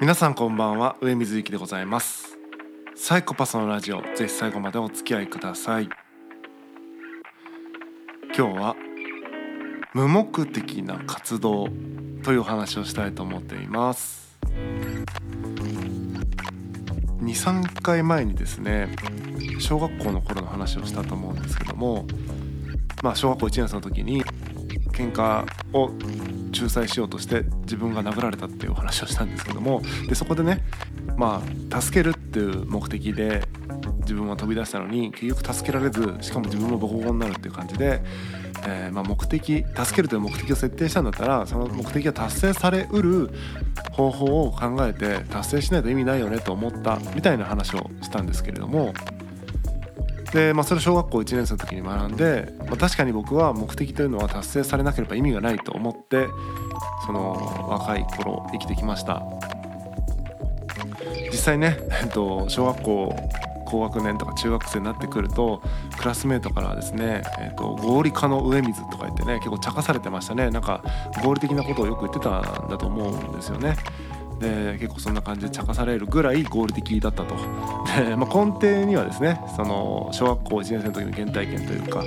皆さんこんばんは。上水幸でございます。サイコパスのラジオ。ぜひ最後までお付き合いください。今日は無目的な活動という話をしたいと思っています。23回前にですね小学校の頃の話をしたと思うんですけどもまあ小学校1年生の時に喧嘩を仲裁しようとして自分が殴られたっていうお話をしたんですけどもでそこでねまあ助けるっていう目的で自分は飛び出したのに結局助けられずしかも自分もボコボコになるっていう感じで、えー、まあ目的助けるという目的を設定したんだったらその目的が達成されうる方法を考えて達成しないと意味ないよねと思ったみたいな話をしたんですけれどもで、まあ、それ小学校1年生の時に学んで、まあ、確かに僕は目的というのは達成されなければ意味がないと思ってその若い頃生きてきました実際ね、えっと、小学校高学年とか中学生になってくるとクラスメートからですね、えーと、合理化の上水とか言ってね結構茶化されてましたねなんか合理的なことをよく言ってたんだと思うんですよね。で結構そんな感じで茶化されるぐらい合理的だったとで、まあ、根底にはですねその小学校1年生の時の原体験というか、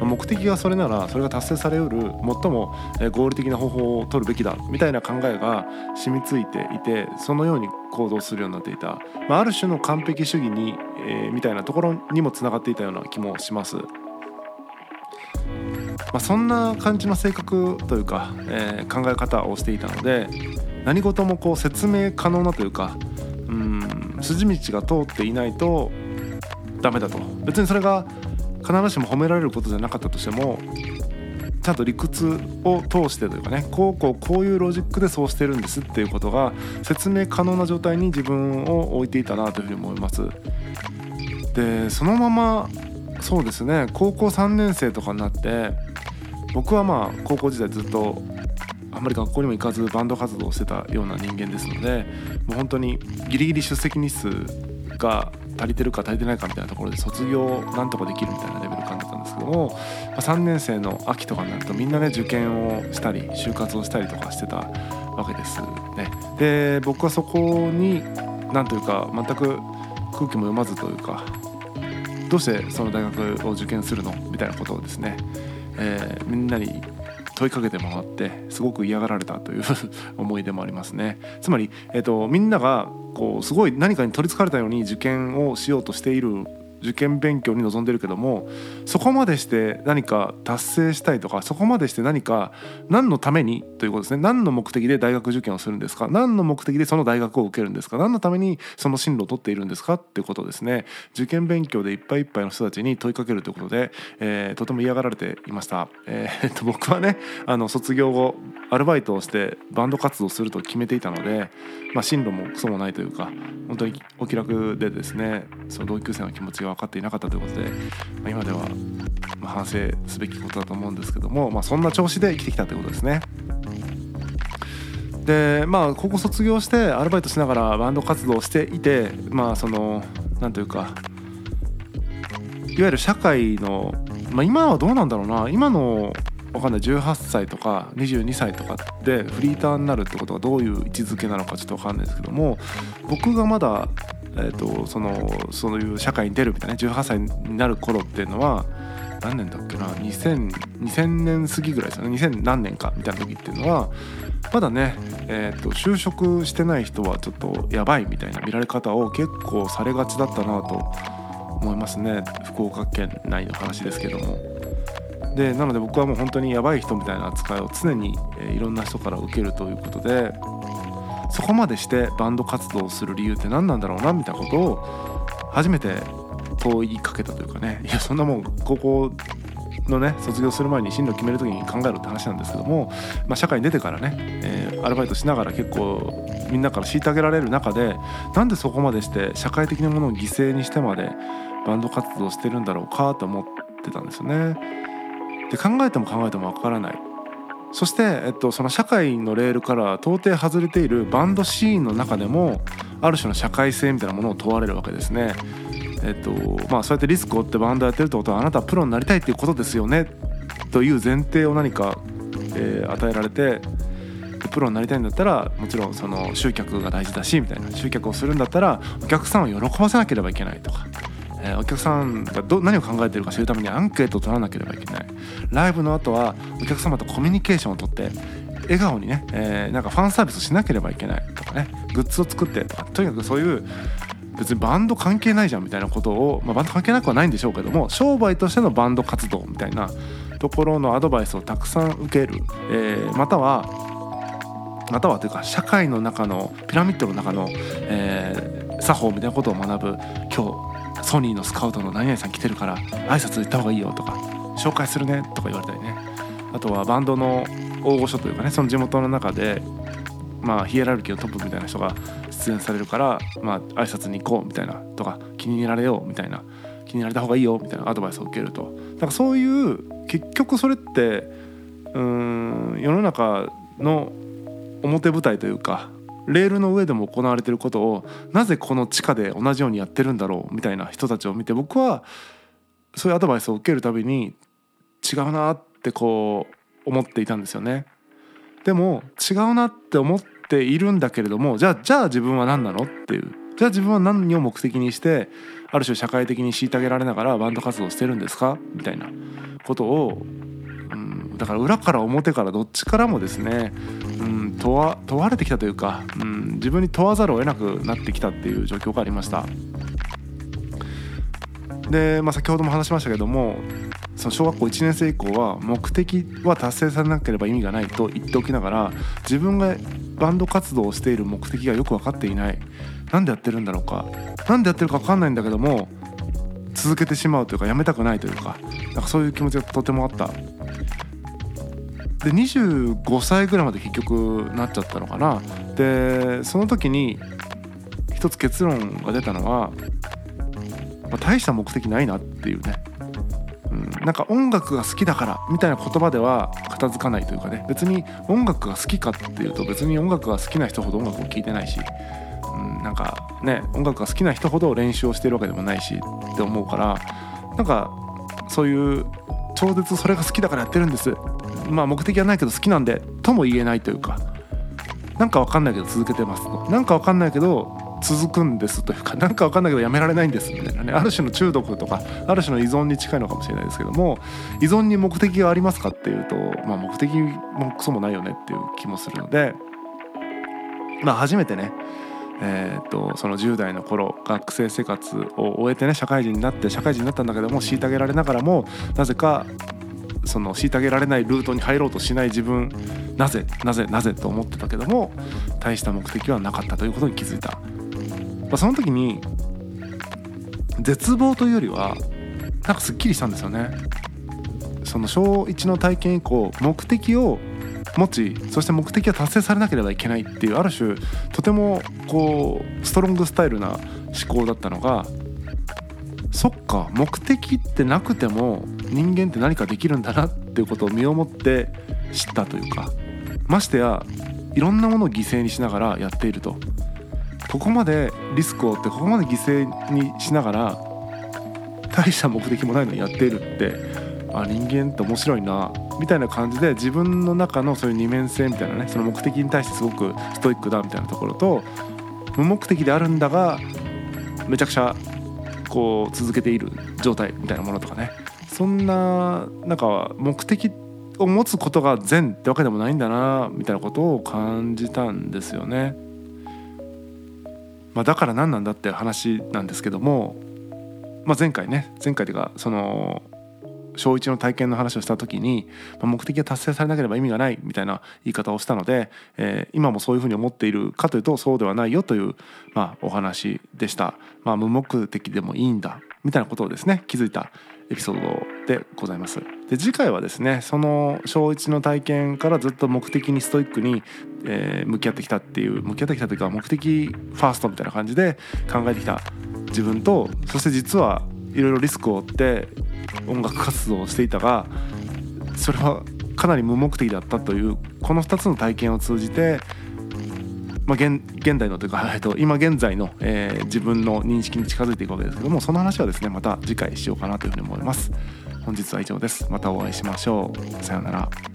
ま、目的がそれならそれが達成されうる最も合理的な方法を取るべきだみたいな考えが染みついていてそのように行動するようになっていた、まあ、ある種の完璧主義に、えー、みたいなところにもつながっていたような気もします。まあ、そんな感じの性格というか、えー、考え方をしていたので何事もこう説明可能なというかうん筋道が通っていないとダメだと別にそれが必ずしも褒められることじゃなかったとしてもちゃんと理屈を通してというかねこうこうこういうロジックでそうしてるんですっていうことが説明可能な状態に自分を置いていたなというふうに思います。でそのままそうですね高校3年生とかになって僕はまあ高校時代ずっとあんまり学校にも行かずバンド活動をしてたような人間ですのでもう本当にギリギリ出席日数が足りてるか足りてないかみたいなところで卒業なんとかできるみたいなレベル感だったんですけども、まあ、3年生の秋とかになるとみんなね受験をしたり就活をしたりとかしてたわけですね。で僕はそこに何というか全く空気も読まずというかどうしてその大学を受験するのみたいなことをですね、えー、みんなに問いかけて回ってすごく嫌がられたという 思い出もありますね。つまり、えーと、みんながこうすごい何かに取りつかれたように受験をしようとしている受験勉強に臨んでるけどもそこまでして何か達成したいとかそこまでして何か何のためにということですね。何の目的で大学受験をするんですか？何の目的でその大学を受けるんですか？何のためにその進路を取っているんですか？っていうことですね。受験勉強でいっぱいいっぱいの人たちに問いかけるということで、えー、とても嫌がられていました、えー、と僕はねあの卒業後アルバイトをしてバンド活動すると決めていたので、まあ、進路もクソもないというか本当にお気楽でですねその同級生の気持ちが分かっていなかったということで、まあ、今では反省すべきことだと思うんですけども、まあ、そんな調子で生きてきたということですね。でまあ高校卒業してアルバイトしながらバンド活動をしていてまあその何というかいわゆる社会の、まあ、今はどうなんだろうな今のわかんない18歳とか22歳とかでフリーターになるってことがどういう位置づけなのかちょっとわかんないですけども僕がまだえーと、そのそういう社会に出るみたいな18歳になる頃っていうのは何年だっけな 2000, 2000年過ぎぐらいですよね2000何年かみたいな時っていうのはまだね、えーと、就職してない人はちょっとやばいみたいな見られ方を結構されがちだったなと思いますね福岡県内の話ですけども。でなので僕はもう本当にやばい人みたいな扱いを常に、いろんな人から受けるということでそこまでしてバンド活動をする理由って何なんだろうなみたいなことを初めて問いかけたというかねいやそんなもん高校のね卒業する前に進路決める時に考えるって話なんですけども、まあ、社会に出てからね、えー、アルバイトしながら結構みんなから虐げられる中でなんでそこまでして社会的なものを犠牲にしてまでバンド活動してるんだろうかと思ってたんですよね。で考えても考えてもわからないそして、えっと、その社会のレールから到底外れているバンドシーンの中でもある種の社会性みたいなものを問われるわけですね。えっとまあ、そうやってリスクを負ってバンドやってるってことはあなたはプロになりたいっていうことですよねという前提を何か、えー、与えられてプロになりたいんだったらもちろんその集客が大事だしみたいな集客をするんだったらお客さんを喜ばせなければいけないとか。えー、お客さんがど何を考えてるか知るためにアンケートを取らなければいけない。ライブの後はお客様とコミュニケーションをとって笑顔にね、えー、なんかファンサービスしなければいけないとかねグッズを作ってとかとにかくそういう別にバンド関係ないじゃんみたいなことを、まあ、バンド関係なくはないんでしょうけども商売としてのバンド活動みたいなところのアドバイスをたくさん受ける、えー、またはまたはというか社会の中のピラミッドの中の、えー、作法みたいなことを学ぶ今日ソニーのスカウトの何々さん来てるから挨拶行った方がいいよとか紹介するねとか言われたりね。あとはバンドの大御所というかねその地元の中でまあヒエラルキーのトップみたいな人が出演されるからまあ挨拶に行こうみたいなとか気に入られようみたいな気に入られた方がいいよみたいなアドバイスを受けると。だからそういう結局それってうん世の中の表舞台というかレールの上でも行われてることをなぜこの地下で同じようにやってるんだろうみたいな人たちを見て僕はそういうアドバイスを受けるたびに違うなってこう思っていたんですよね。でも違うなって思っているんだけれどもじゃあじゃあ自分は何なのっていうじゃあ自分は何を目的にしてある種社会的に虐げられながらバンド活動してるんですかみたいなことを、だから裏から表からどっちからもですね、うん、問わ問われてきたというか、うん、自分に問わざるを得なくなってきたっていう状況がありました。で、まあ、先ほども話しましたけどもその小学校1年生以降は目的は達成されなければ意味がないと言っておきながら自分がバンド活動をしている目的がよく分かっていない。何でやってるんだろうか。何でやってるか分かんないんだけども続けてしまうというかやめたくないというかなんかそういう気持ちがとてもあった。で25歳ぐらいまで結局なっちゃったのかな。でその時に一つ結論が出たのは、まあ、大した目的ないなっていうね。なんか音楽が好きだからみたいな言葉では片付かないというかね。別に音楽が好きかっていうと別に音楽が好きな人ほど音楽を聴いてないし、うん、なんかね音楽が好きな人ほど練習をしてるわけでもないしって思うからなんかそういう超絶それが好きだからやってるんです。まあ目的はないけど好きなんでとも言えないというかなんかわかんないけど続けてますと。なんかわかんないけど続くんですというか何か分かんないけどやめられないんですみたいなね。ある種の中毒とかある種の依存に近いのかもしれないですけども依存に目的がありますかっていうと、まあ、目的もクソもないよねっていう気もするのでまあ初めてねえーと、その10代の頃学生生活を終えてね社会人になって社会人になったんだけども虐げられながらもなぜかその虐げられないルートに入ろうとしない自分なぜなぜなぜと思ってたけども大した目的はなかったということに気づいた。まあ、その時に絶望というよりはなんかすっきりしたんですよね。その小1の体験以降目的を持ちそして目的が達成されなければいけないっていうある種とてもこうストロングスタイルな思考だったのがそっか目的ってなくても人間って何かできるんだなっていうことを身をもって知ったというかましてやいろんなものを犠牲にしながらやっていると。ここまでリスクを負ってここまで犠牲にしながら大した目的もないのにやっているってあ人間って面白いなみたいな感じで自分の中のそういう二面性みたいなねその目的に対してすごくストイックだみたいなところと無目的であるんだがめちゃくちゃこう続けている状態みたいなものとかねそんななんか目的を持つことが善ってわけでもないんだなみたいなことを感じたんですよね。まあ、だから何なんだって話なんですけども、まあ、前回ね前回というかその小1の体験の話をした時に、まあ、目的が達成されなければ意味がないみたいな言い方をしたので、えー、今もそういうふうに思っているかというとそうではないよという、まあ、お話でした。まあ、無目的でもいいんだみたいなことをですね気づいたエピソードでございます。で次回はですねその小1の体験からずっと目的にストイックに、えー、向き合ってきたっていう向き合ってきたというか目的ファーストみたいな感じで考えてきた自分とそして実はいろいろリスクを負って音楽活動をしていたがそれはかなり無目的だったというこの2つの体験を通じてまあ、現現代のというか、えっと、今現在の、えー、自分の認識に近づいていくわけですけどもその話はですねまた次回しようかなというふうに思います。本日は以上です。またお会いしましょう。さようなら。